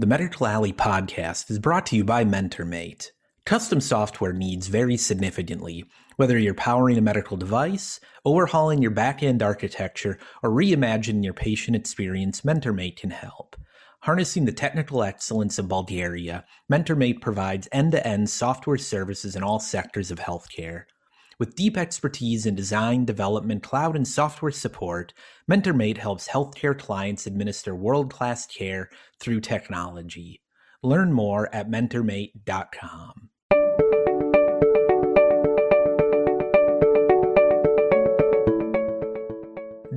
The Medical Alley podcast is brought to you by MentorMate. Custom software needs vary significantly, whether you're powering a medical device, overhauling your back-end architecture, or reimagining your patient experience, MentorMate can help. Harnessing the technical excellence of Bulgaria, MentorMate provides end-to-end software services in all sectors of healthcare. With deep expertise in design, development, cloud, and software support, MentorMate helps healthcare clients administer world class care through technology. Learn more at mentormate.com.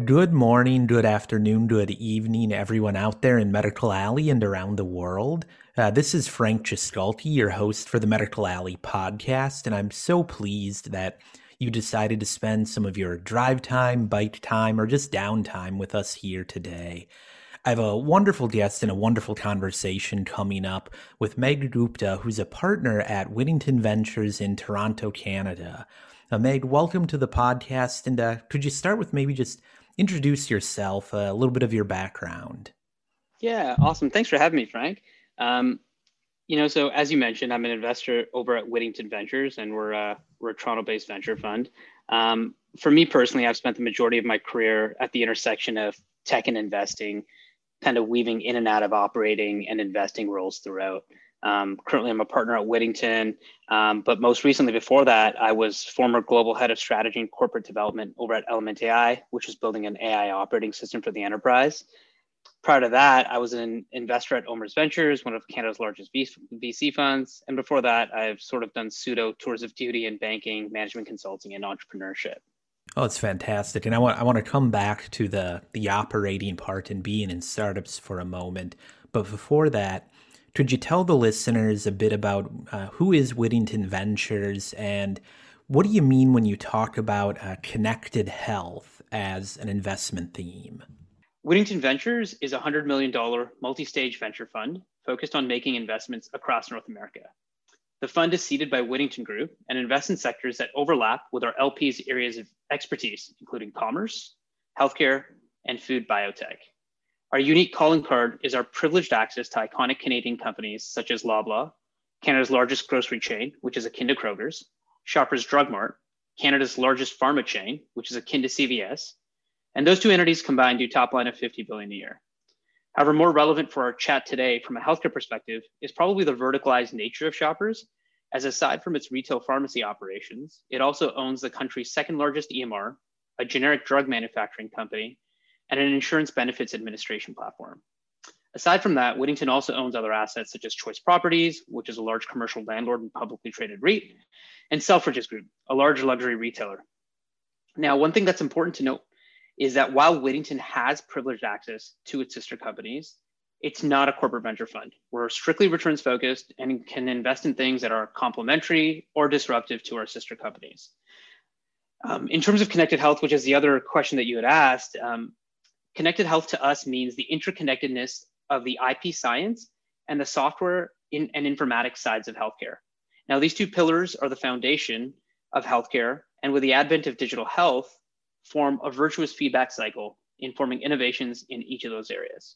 Good morning, good afternoon, good evening, everyone out there in Medical Alley and around the world. Uh, this is Frank Jaskulke, your host for the Medical Alley podcast, and I'm so pleased that you decided to spend some of your drive time, bike time, or just downtime with us here today. I have a wonderful guest and a wonderful conversation coming up with Megh Gupta, who's a partner at Wittington Ventures in Toronto, Canada. Uh, Megh, welcome to the podcast. And uh, could you start with maybe just introduce yourself, uh, a little bit of your background? Yeah, awesome. Thanks for having me, Frank. Um, you know, so as you mentioned, I'm an investor over at Wittington Ventures, and we're uh, we're a Toronto-based venture fund. Um, for me personally, I've spent the majority of my career at the intersection of tech and investing, kind of weaving in and out of operating and investing roles throughout. Um, currently, I'm a partner at Wittington, um, but most recently, before that, I was former global head of strategy and corporate development over at Element AI, which was building an AI operating system for the enterprise prior to that, I was an investor at OMERS Ventures, one of Canada's largest VC funds. And before that, I've sort of done pseudo tours of duty in banking, management consulting, and entrepreneurship. Oh, it's fantastic. And I want I want to come back to the the operating part and being in startups for a moment. But before that, could you tell the listeners a bit about uh, who is Wittington Ventures and what do you mean when you talk about uh, connected health as an investment theme? Wittington Ventures is a $100 million multi stage venture fund focused on making investments across North America. The fund is seeded by Wittington Group and invests in sectors that overlap with our LP's areas of expertise, including commerce, healthcare, and food biotech. Our unique calling card is our privileged access to iconic Canadian companies such as Loblaw, Canada's largest grocery chain, which is akin to Kroger's, Shoppers Drug Mart, Canada's largest pharma chain, which is akin to CVS, and those two entities combined do top line of 50 billion a year. However, more relevant for our chat today from a healthcare perspective is probably the verticalized nature of Shoppers, as aside from its retail pharmacy operations, it also owns the country's second largest EMR, a generic drug manufacturing company, and an insurance benefits administration platform. Aside from that, Wittington also owns other assets such as Choice Properties, which is a large commercial landlord and publicly traded REIT, and Selfridges Group, a large luxury retailer. Now, one thing that's important to note is that while Wittington has privileged access to its sister companies, it's not a corporate venture fund. We're strictly returns focused and can invest in things that are complementary or disruptive to our sister companies. Um, in terms of connected health, which is the other question that you had asked, um, connected health to us means the interconnectedness of the IP science and the software in, and informatics sides of healthcare. Now, these two pillars are the foundation of healthcare. And with the advent of digital health, form a virtuous feedback cycle, informing innovations in each of those areas.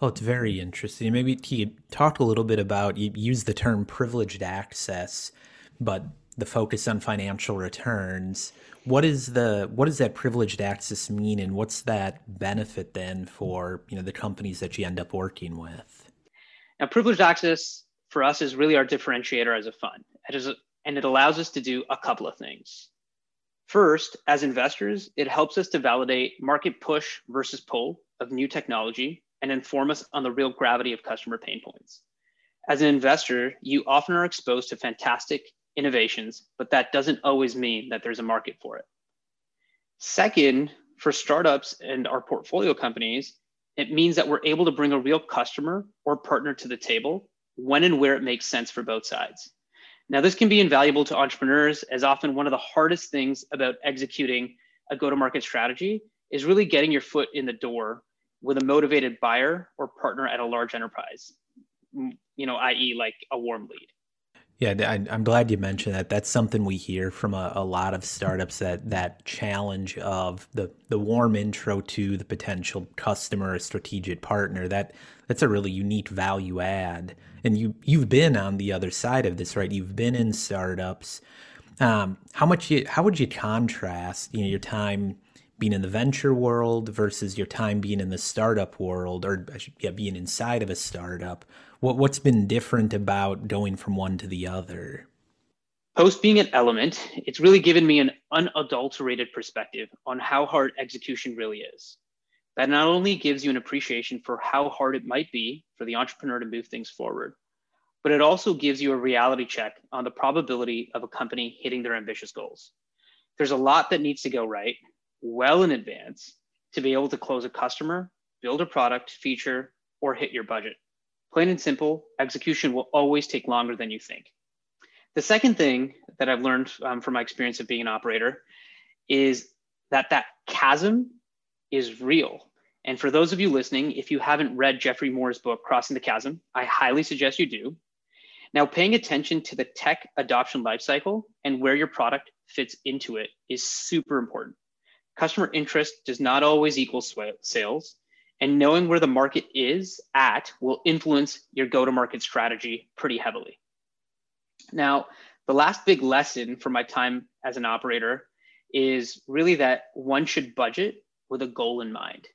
Oh, it's very interesting. Maybe you talk a little bit about you use the term privileged access, but the focus on financial returns. What is the what does that privileged access mean, and what's that benefit then for you know the companies that you end up working with? Now, privileged access for us is really our differentiator as a fund. It is, and it allows us to do a couple of things. First, as investors, it helps us to validate market push versus pull of new technology and inform us on the real gravity of customer pain points. As an investor, you often are exposed to fantastic innovations, but that doesn't always mean that there's a market for it. Second, for startups and our portfolio companies, it means that we're able to bring a real customer or partner to the table when and where it makes sense for both sides. Now, this can be invaluable to entrepreneurs as often one of the hardest things about executing a go to market strategy is really getting your foot in the door with a motivated buyer or partner at a large enterprise, mm, you know, i.e., like a warm lead. Yeah, I, am glad you mentioned that. That's something we hear from a, a, lot of startups that that challenge of the the warm intro to the potential customer strategic partner. That that's a really unique value add. And you you've been on the other side of this, right? You've been in startups. Um, how much you how would you contrast you know your time being in the venture world versus your time being in the startup world, or yeah, being inside of a startup? What what's been different about going from one to the other? Post being an element, it's really given me an unadulterated perspective on how hard execution really is. That not only gives you an appreciation for how hard it might be for the entrepreneur to move things forward, but it also gives you a reality check on the probability of a company hitting their ambitious goals. There's a lot that needs to go right well in advance to be able to close a customer, build a product, feature, or hit your budget. Plain and simple, execution will always take longer than you think. The second thing that I've learned um, from my experience of being an operator is that that chasm is real. And for those of you listening, if you haven't read Jeffrey Moore's book, Crossing the Chasm, I highly suggest you do. Now, paying attention to the tech adoption lifecycle and where your product fits into it is super important. Customer interest does not always equal sales, and knowing where the market is at will influence your go to market strategy pretty heavily. Now, the last big lesson from my time as an operator is really that one should budget with a goal in mind.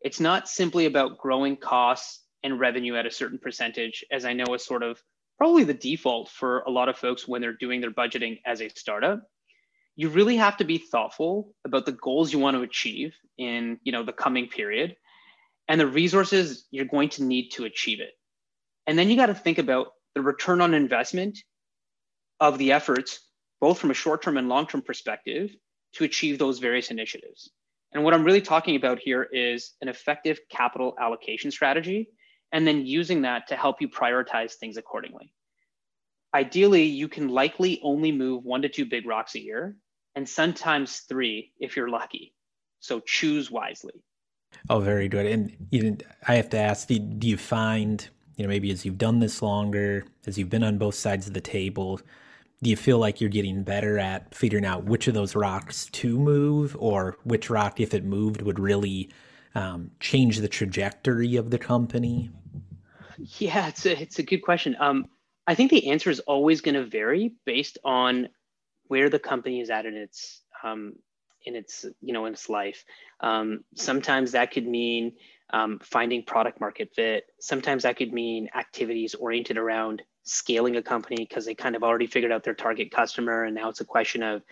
It's not simply about growing costs and revenue at a certain percentage, as I know is sort of probably the default for a lot of folks when they're doing their budgeting as a startup. You really have to be thoughtful about the goals you want to achieve in you know the coming period and the resources you're going to need to achieve it. And then you got to think about the return on investment of the efforts, both from a short term and long term perspective, to achieve those various initiatives. And what I'm really talking about here is an effective capital allocation strategy, and then using that to help you prioritize things accordingly. Ideally, you can likely only move one to two big rocks a year, and sometimes three if you're lucky. So choose wisely. Oh, very good. And even I have to ask, do, do you find, you know, maybe as you've done this longer, as you've been on both sides of the table, do you feel like you're getting better at figuring out which of those rocks to move or which rock, if it moved, would really um, change the trajectory of the company? Yeah, it's a, it's a good question. Um, I think the answer is always going to vary based on where the company is at in its um, in its you know in its life. Um, sometimes that could mean um, finding product market fit. Sometimes that could mean activities oriented around scaling a company because they kind of already figured out their target customer, and now it's a question of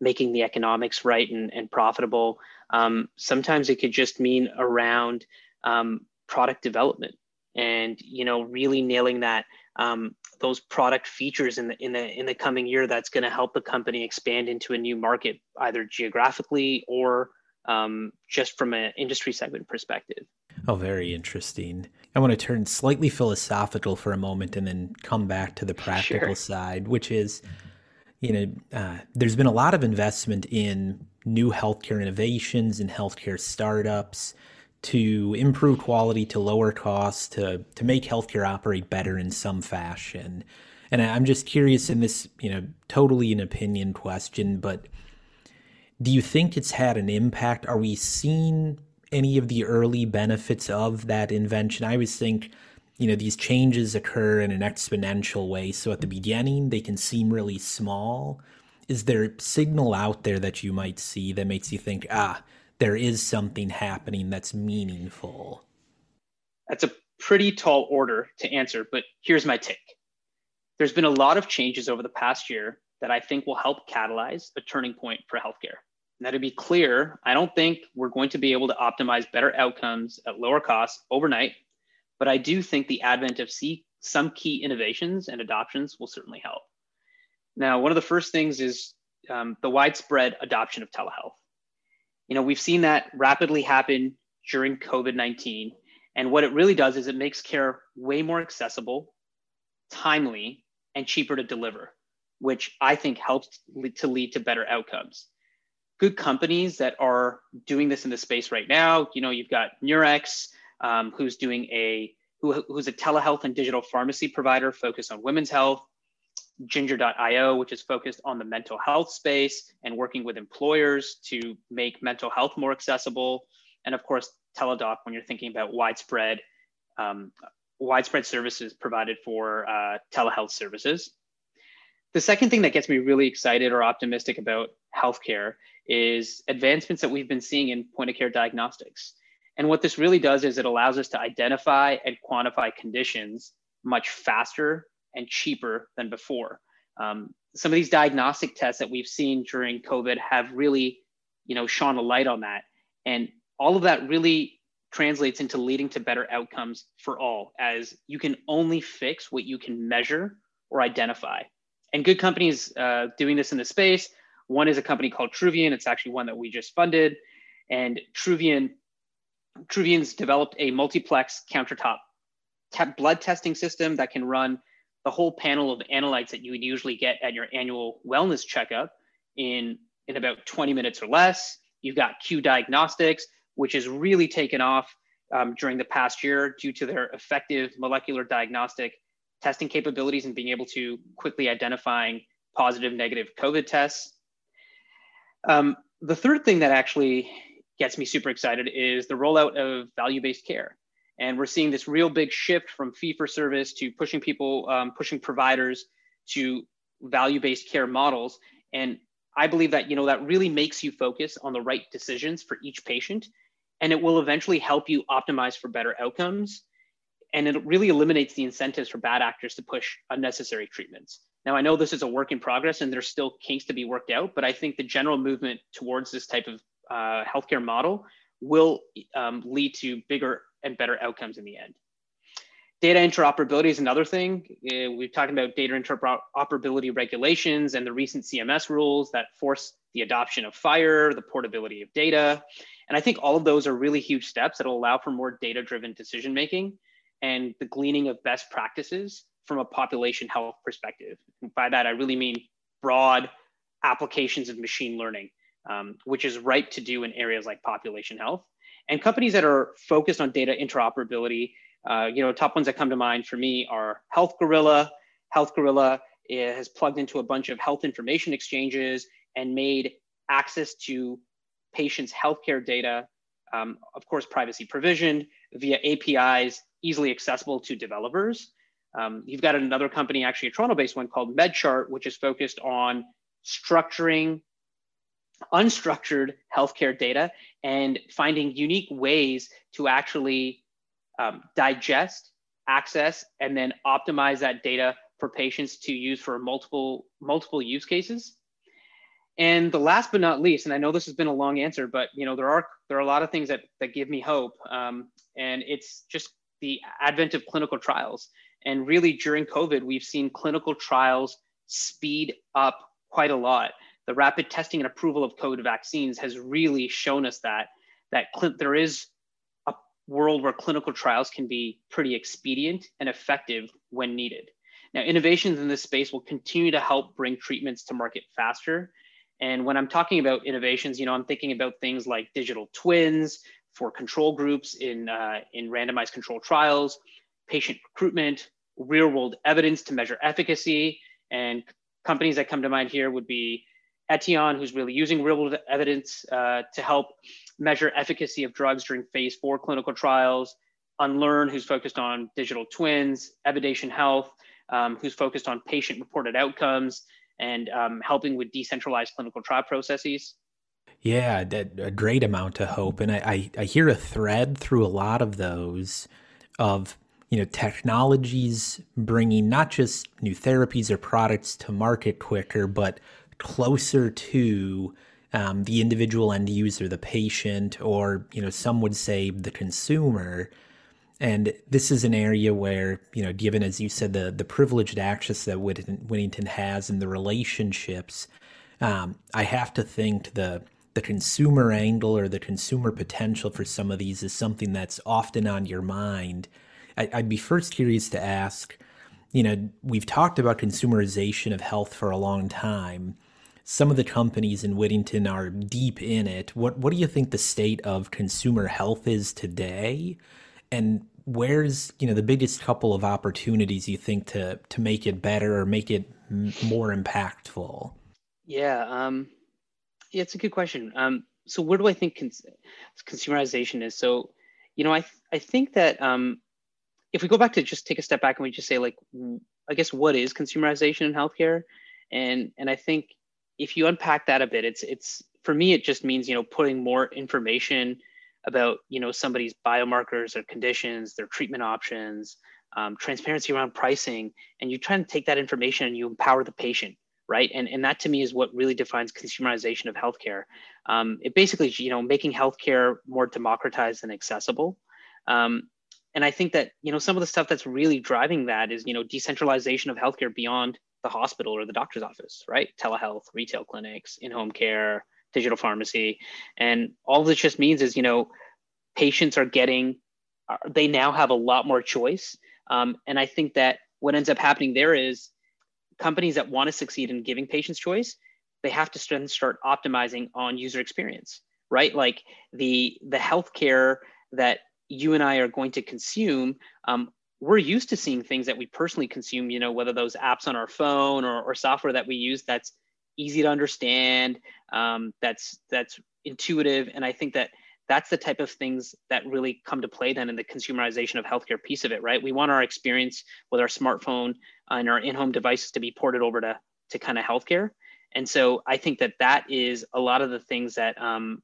making the economics right and, and profitable. Um, sometimes it could just mean around um, product development and you know really nailing that um, those product features in the in the in the coming year that's going to help the company expand into a new market either geographically or um, just from an industry segment perspective. Oh very interesting. I want to turn slightly philosophical for a moment and then come back to the practical sure. side which is you know uh, there's been a lot of investment in new healthcare innovations and healthcare startups to improve quality, to lower costs, to to make healthcare operate better in some fashion. And I'm just curious in this, you know, totally an opinion question, but do you think it's had an impact? Are we seeing any of the early benefits of that invention? I always think, you know, these changes occur in an exponential way. So at the beginning, they can seem really small. Is there a signal out there that you might see that makes you think, ah, there is something happening that's meaningful? That's a pretty tall order to answer, but here's my take. There's been a lot of changes over the past year that I think will help catalyze a turning point for healthcare. Now, to be clear, I don't think we're going to be able to optimize better outcomes at lower costs overnight, but I do think the advent of some key innovations and adoptions will certainly help. Now, one of the first things is um, the widespread adoption of telehealth you know, we've seen that rapidly happen during COVID 19. And what it really does is it makes care way more accessible, timely, and cheaper to deliver, which I think helps to lead to better outcomes. Good companies that are doing this in the space right now, you know, you've got Nurx, um, who's doing a who, who's a telehealth and digital pharmacy provider focused on women's health. Ginger.io, which is focused on the mental health space and working with employers to make mental health more accessible. And of course, Teladoc when you're thinking about widespread um, widespread services provided for uh, telehealth services. The second thing that gets me really excited or optimistic about healthcare is advancements that we've been seeing in point of care diagnostics. And what this really does is it allows us to identify and quantify conditions much faster and cheaper than before. Um, some of these diagnostic tests that we've seen during COVID have really, you know, shone a light on that. And all of that really translates into leading to better outcomes for all, as you can only fix what you can measure or identify. And good companies uh, doing this in the space. One is a company called Truvian. It's actually one that we just funded. And Truvian, Truvian's developed a multiplex countertop blood testing system that can run the whole panel of analytes that you would usually get at your annual wellness checkup in, in about 20 minutes or less. You've got Q Diagnostics, which has really taken off um, during the past year due to their effective molecular diagnostic testing capabilities and being able to quickly identifying positive, negative COVID tests. Um, the third thing that actually gets me super excited is the rollout of value-based care. And we're seeing this real big shift from fee for service to pushing people, um, pushing providers to value-based care models. And I believe that you know that really makes you focus on the right decisions for each patient, and it will eventually help you optimize for better outcomes. And it really eliminates the incentives for bad actors to push unnecessary treatments. Now, I know this is a work in progress, and there's still kinks to be worked out, but I think the general movement towards this type of uh, healthcare model will um, lead to bigger and better outcomes in the end. Data interoperability is another thing. Uh, we've talked about data interoperability regulations and the recent CMS rules that force the adoption of FHIR, the portability of data. And I think all of those are really huge steps that will allow for more data driven decision making and the gleaning of best practices from a population health perspective. And by that, I really mean broad applications of machine learning, um, which is ripe to do in areas like population health. And companies that are focused on data interoperability, uh, you know, top ones that come to mind for me are Health Gorilla. Health Gorilla eh, has plugged into a bunch of health information exchanges and made access to patients' healthcare data, um, of course, privacy provisioned via APIs, easily accessible to developers. Um, you've got another company, actually a Toronto-based one called MedChart, which is focused on structuring unstructured healthcare data and finding unique ways to actually um, digest, access, and then optimize that data for patients to use for multiple multiple use cases. And the last but not least, and I know this has been a long answer, but you know there are there are a lot of things that that give me hope, um, and it's just the advent of clinical trials. And really, during COVID, we've seen clinical trials speed up quite a lot the rapid testing and approval of COVID vaccines has really shown us that that cl- there is a world where clinical trials can be pretty expedient and effective when needed. Now, innovations in this space will continue to help bring treatments to market faster. And when I'm talking about innovations, you know, I'm thinking about things like digital twins for control groups in uh, in randomized control trials, patient recruitment, real world evidence to measure efficacy, and companies that come to mind here would be Aetion, who's really using real world evidence uh, to help measure efficacy of drugs during phase four clinical trials. Unlearn, who's focused on digital twins. Evidation Health, um, who's focused on patient reported outcomes and um, helping with decentralized clinical trial processes. Yeah, a great amount of hope. And I, I, I hear a thread through a lot of those of you know technologies bringing not just new therapies or products to market quicker but closer to um, the individual end user, the patient, or you know, some would say the consumer. And this is an area where, you know, given as you said, the the privileged access that Wittington has and the relationships, um, I have to think the the consumer angle or the consumer potential for some of these is something that's often on your mind. I, I'd be first curious to ask, you know, we've talked about consumerization of health for a long time some of the companies in Wittington are deep in it. What what do you think the state of consumer health is today? And where's you know the biggest couple of opportunities you think to to make it better or make it more impactful? Yeah, um, yeah, it's a good question. Um, so where do I think cons- consumerization is? So, you know, I th- I think that um, if we go back to just take a step back and we just say like, I guess what is consumerization in healthcare, and and I think if you unpack that a bit, it's it's for me it just means you know putting more information about you know somebody's biomarkers, their conditions, their treatment options, um, transparency around pricing, and you try to take that information and you empower the patient, right? And and that to me is what really defines consumerization of healthcare. Um, it basically you know making healthcare more democratized and accessible. Um, and I think that you know some of the stuff that's really driving that is you know decentralization of healthcare beyond the hospital or the doctor's office, right? Telehealth, retail clinics, in-home care, digital pharmacy. And all this just means is, you know, patients are getting, uh, they now have a lot more choice. Um, and I think that what ends up happening there is companies that want to succeed in giving patients choice, they have to then start optimizing on user experience, right? Like the the healthcare that you and I are going to consume, um, we're used to seeing things that we personally consume, you know, whether those apps on our phone or, or software that we use that's easy to understand, um, that's that's intuitive, and I think that that's the type of things that really come to play then in the consumerization of healthcare piece of it, right? We want our experience with our smartphone and our in-home devices to be ported over to to kind of healthcare, and so I think that that is a lot of the things that um,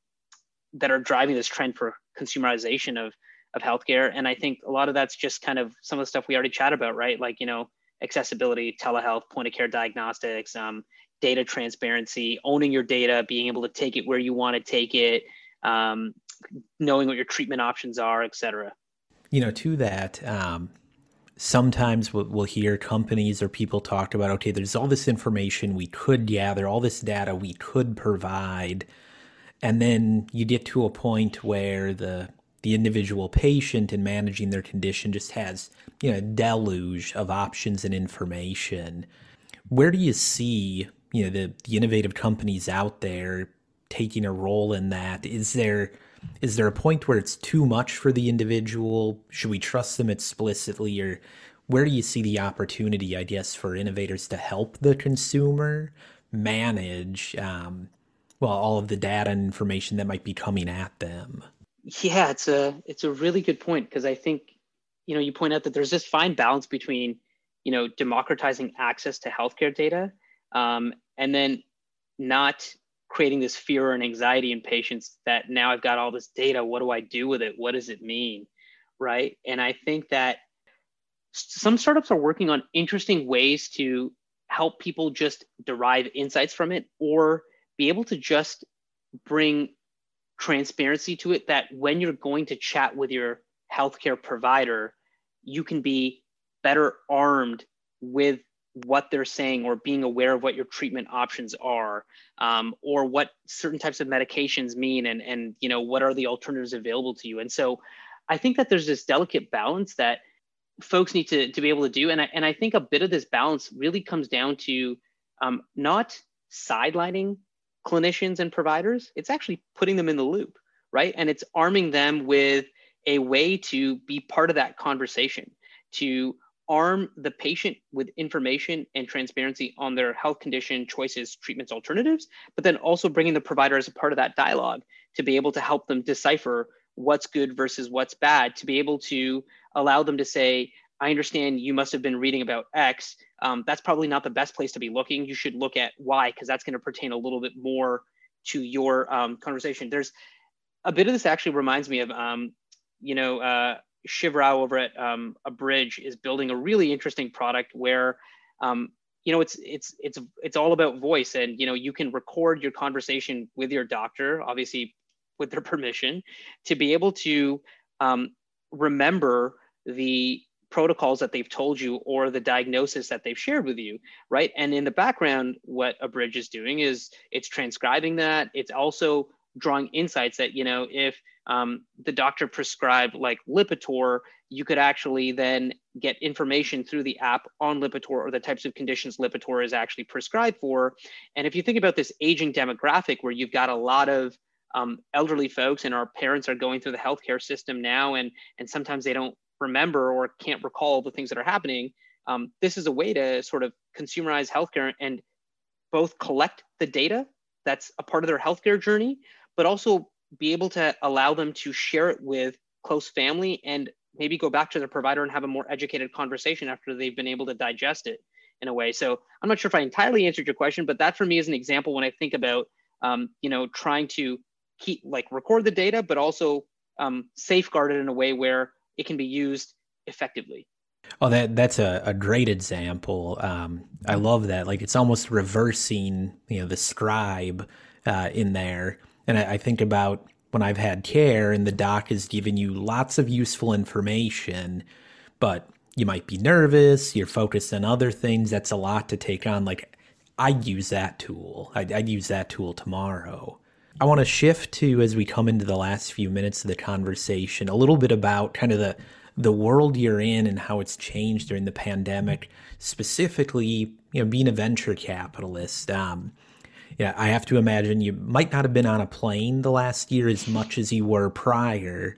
that are driving this trend for consumerization of of healthcare, and I think a lot of that's just kind of some of the stuff we already chat about, right? Like you know accessibility, telehealth, point of care diagnostics, um, data transparency, owning your data, being able to take it where you want to take it, um, knowing what your treatment options are, et cetera. You know, to that, um, sometimes we'll, we'll hear companies or people talk about, okay, there's all this information we could gather, all this data we could provide. And then you get to a point where the the individual patient in managing their condition just has you know a deluge of options and information. Where do you see you know the the innovative companies out there taking a role in that? Is there is there a point where it's too much for the individual? Should we trust them explicitly? Or where do you see the opportunity i guess for innovators to help the consumer manage um, well all of the data and information that might be coming at them yeah it's a it's a really good point because i think you know you point out that there's this fine balance between you know democratizing access to healthcare data um, and then not creating this fear and anxiety in patients that now I've got all this data. What do I do with it? What does it mean? Right. And I think that some startups are working on interesting ways to help people just derive insights from it or be able to just bring transparency to it that when you're going to chat with your healthcare provider, you can be better armed with what they're saying or being aware of what your treatment options are um, or what certain types of medications mean and and you know what are the alternatives available to you. And so i think that there's this delicate balance that folks need to, to be able to do. And I, and I think a bit of this balance really comes down to um, not sidelining clinicians and providers it's actually putting them in the loop right? And it's arming them with a way to be part of that conversation to arm the patient with information and transparency on their health condition, choices, treatments, alternatives, but then also bringing the provider as a part of that dialogue to be able to help them decipher what's good versus what's bad, to be able to allow them to say, I understand you must have been reading about X. Um, that's probably not the best place to be looking. You should look at Y because that's going to pertain a little bit more to your um, conversation. There's a bit of this actually reminds me of, um, you know, uh, Shiv Rao over at um, Abridge is building a really interesting product where, um, you know, it's it's it's it's all about voice, and you know, you can record your conversation with your doctor, obviously with their permission, to be able to um, remember the protocols that they've told you or the diagnosis that they've shared with you right and in the background what Abridge is doing is it's transcribing that it's also drawing insights that you know if um, the doctor prescribed like Lipitor, you could actually then get information through the app on Lipitor or the types of conditions Lipitor is actually prescribed for. And if you think about this aging demographic where you've got a lot of um, elderly folks and our parents are going through the healthcare system now and and sometimes they don't remember or can't recall the things that are happening, um, this is a way to sort of consumerize healthcare and both collect the data that's a part of their healthcare journey, but also be able to allow them to share it with close family and maybe go back to their provider and have a more educated conversation after they've been able to digest it in a way. So I'm not sure if I entirely answered your question, but that for me is an example when I think about, um, you know, trying to keep like record the data, but also um, safeguard it in a way where it can be used effectively. Oh, that that's a, a great example. Um, I love that. Like it's almost reversing, you know, the scribe uh, in there. And I, I think about when I've had care and the doc has given you lots of useful information, but you might be nervous, you're focused on other things. That's a lot to take on. Like I'd use that tool. I'd, I'd use that tool tomorrow. I want to shift to as we come into the last few minutes of the conversation a little bit about kind of the the world you're in and how it's changed during the pandemic, specifically, you know, being a venture capitalist. Um, yeah, I have to imagine you might not have been on a plane the last year as much as you were prior.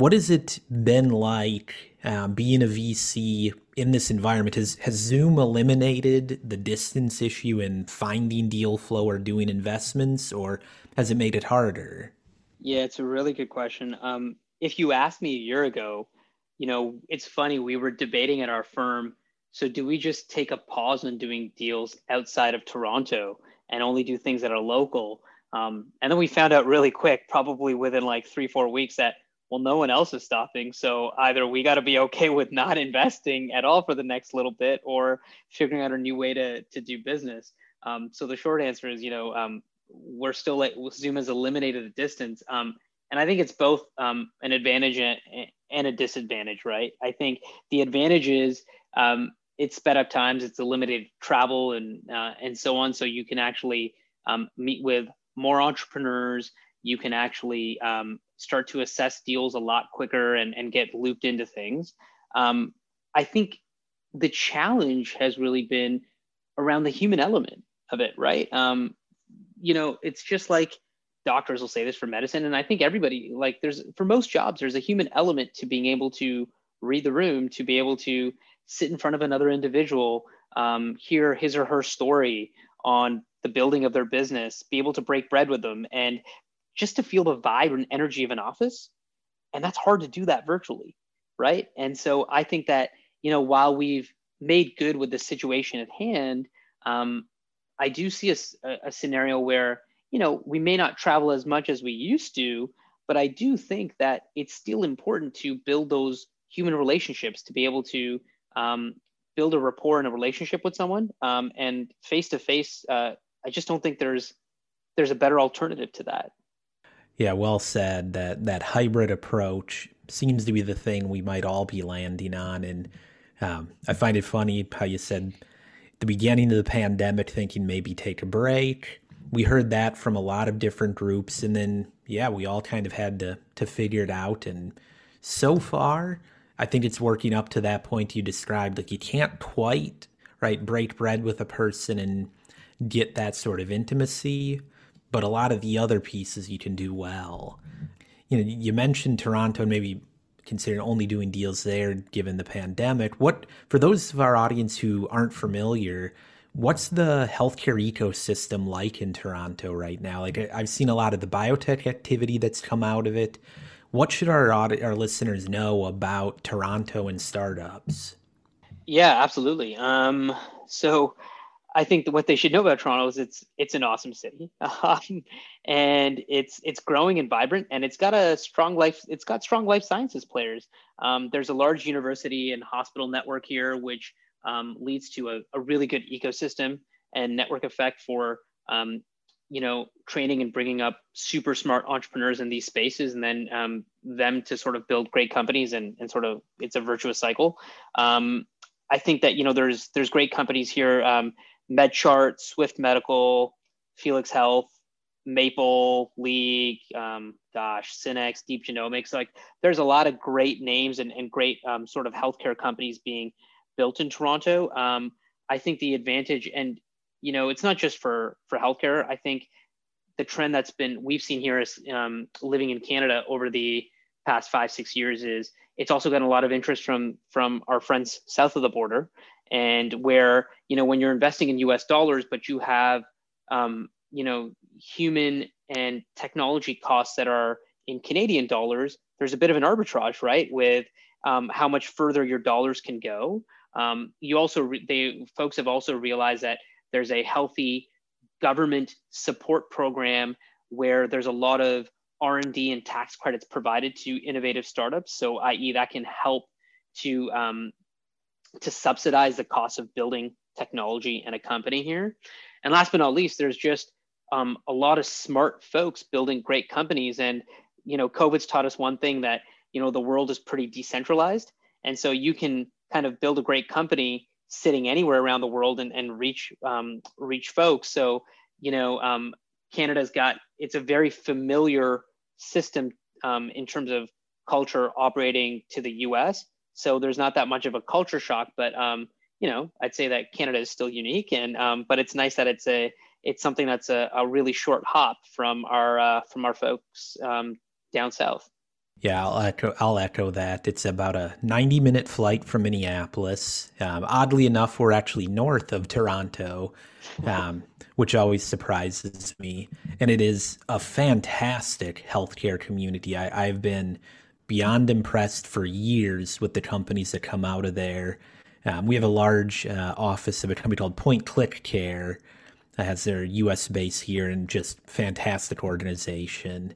What has it been like um, being a VC in this environment? Has has Zoom eliminated the distance issue in finding deal flow or doing investments, or has it made it harder? Yeah, it's a really good question. Um, if you asked me a year ago, you know, it's funny, we were debating at our firm. So, do we just take a pause on doing deals outside of Toronto and only do things that are local? Um, and then we found out really quick, probably within like three, four weeks, that, well, no one else is stopping. So, either we got to be okay with not investing at all for the next little bit or figuring out a new way to, to do business. Um, so, the short answer is, you know, um, we're still like Zoom has eliminated the distance. Um, and I think it's both um, an advantage and, a disadvantage, right? I think the advantage is um, it's sped up times, it's eliminated travel and uh, and so on, so you can actually um, meet with more entrepreneurs. You can actually start to assess deals a lot quicker and, and get looped into things. Um, I think the challenge has really been around the human element of it, right? Um, you know, it's just like doctors will say this for medicine and i think everybody like there's for most jobs there's a human element to being able to read the room to be able to sit in front of another individual um, hear his or her story on the building of their business be able to break bread with them and just to feel the vibe and energy of an office and that's hard to do that virtually right and so i think that you know while we've made good with the situation at hand um, i do see a, a scenario where you know, we may not travel as much as we used to, but I do think that it's still important to build those human relationships to be able to um, build a rapport and a relationship with someone. Um, and face to face, I just don't think there's there's a better alternative to that. Yeah, well said. That that hybrid approach seems to be the thing we might all be landing on. And um, I find it funny how you said the beginning of the pandemic, thinking maybe take a break. We heard that from a lot of different groups. And then yeah we all kind of had to to figure it out. And so far i think it's working up to that point you described. Like you can't quite right break bread with a person and get that sort of intimacy but a lot of the other pieces you can do well you know you mentioned toronto and maybe considering only doing deals there given the pandemic what for those of our audience who aren't familiar What's the healthcare ecosystem like in Toronto right now? Like I've seen a lot of the biotech activity that's come out of it. What should our our listeners know about Toronto and startups? Yeah, absolutely. Um, so I think that what they should know about Toronto is it's it's an awesome city, um, and it's it's growing and vibrant, and it's got a strong life. It's got strong life sciences players. Um, there's a large university and hospital network here, which um, leads to a, a, really good ecosystem and network effect for um, you know training and bringing up super smart entrepreneurs in these spaces and then um, them to sort of build great companies and, and sort of it's a virtuous cycle um, i think that you know there's there's great companies here um, medchart swift medical felix health maple league um, gosh Synnex deep genomics like there's a lot of great names and, and great um, sort of healthcare companies being built in Toronto. Um, I think the advantage, and you know, it's not just for for healthcare. I think the trend that's been we've seen here is um, living in Canada over the past five six years is it's also gotten a lot of interest from from our friends south of the border and where you know when you're investing in us dollars but you have um, you know human and technology costs that are in canadian dollars there's a bit of an arbitrage right with um, how much further your dollars can go. Um, you also re- they folks have also realized that there's a healthy government support program where there's a lot of r&d and tax credits provided to innovative startups. So i.e that can help to um, to subsidize the cost of building technology and a company here and last but not least there's just um, a lot of smart folks building great companies and you know covid's taught us one thing that you know the world is pretty decentralized and so you can kind of build a great company sitting anywhere around the world and, and reach um, reach folks. So you know, um, Canada's got it's a very familiar system um, in terms of culture operating to the U.S. So there's not that much of a culture shock, but um, you know, I'd say that Canada is still unique, and um, but it's nice that it's a it's something that's a, a really short hop from our uh, from our folks um, down south. Yeah, I'll echo, I'll echo that. It's about a 90 minute flight from Minneapolis. Um, oddly enough, we're actually north of Toronto, um, which always surprises me. And it is a fantastic healthcare community. I, I've been beyond impressed for years with the companies that come out of there. Um, we have a large uh, office of a company called Point Click Care that has their US base here and just fantastic organization.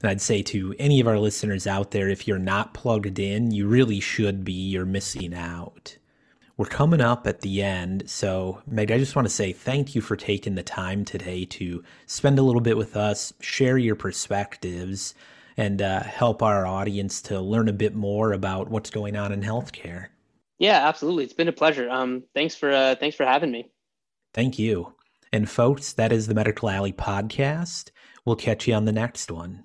And I'd say to any of our listeners out there, if you're not plugged in, you really should be. You're missing out. We're coming up at the end. So, Megh, I just want to say thank you for taking the time today to spend a little bit with us, share your perspectives, and uh, help our audience to learn a bit more about what's going on in healthcare. Yeah, absolutely. It's been a pleasure. Um, thanks for uh, thanks for having me. Thank you. And folks, that is the Medical Alley podcast. We'll catch you on the next one.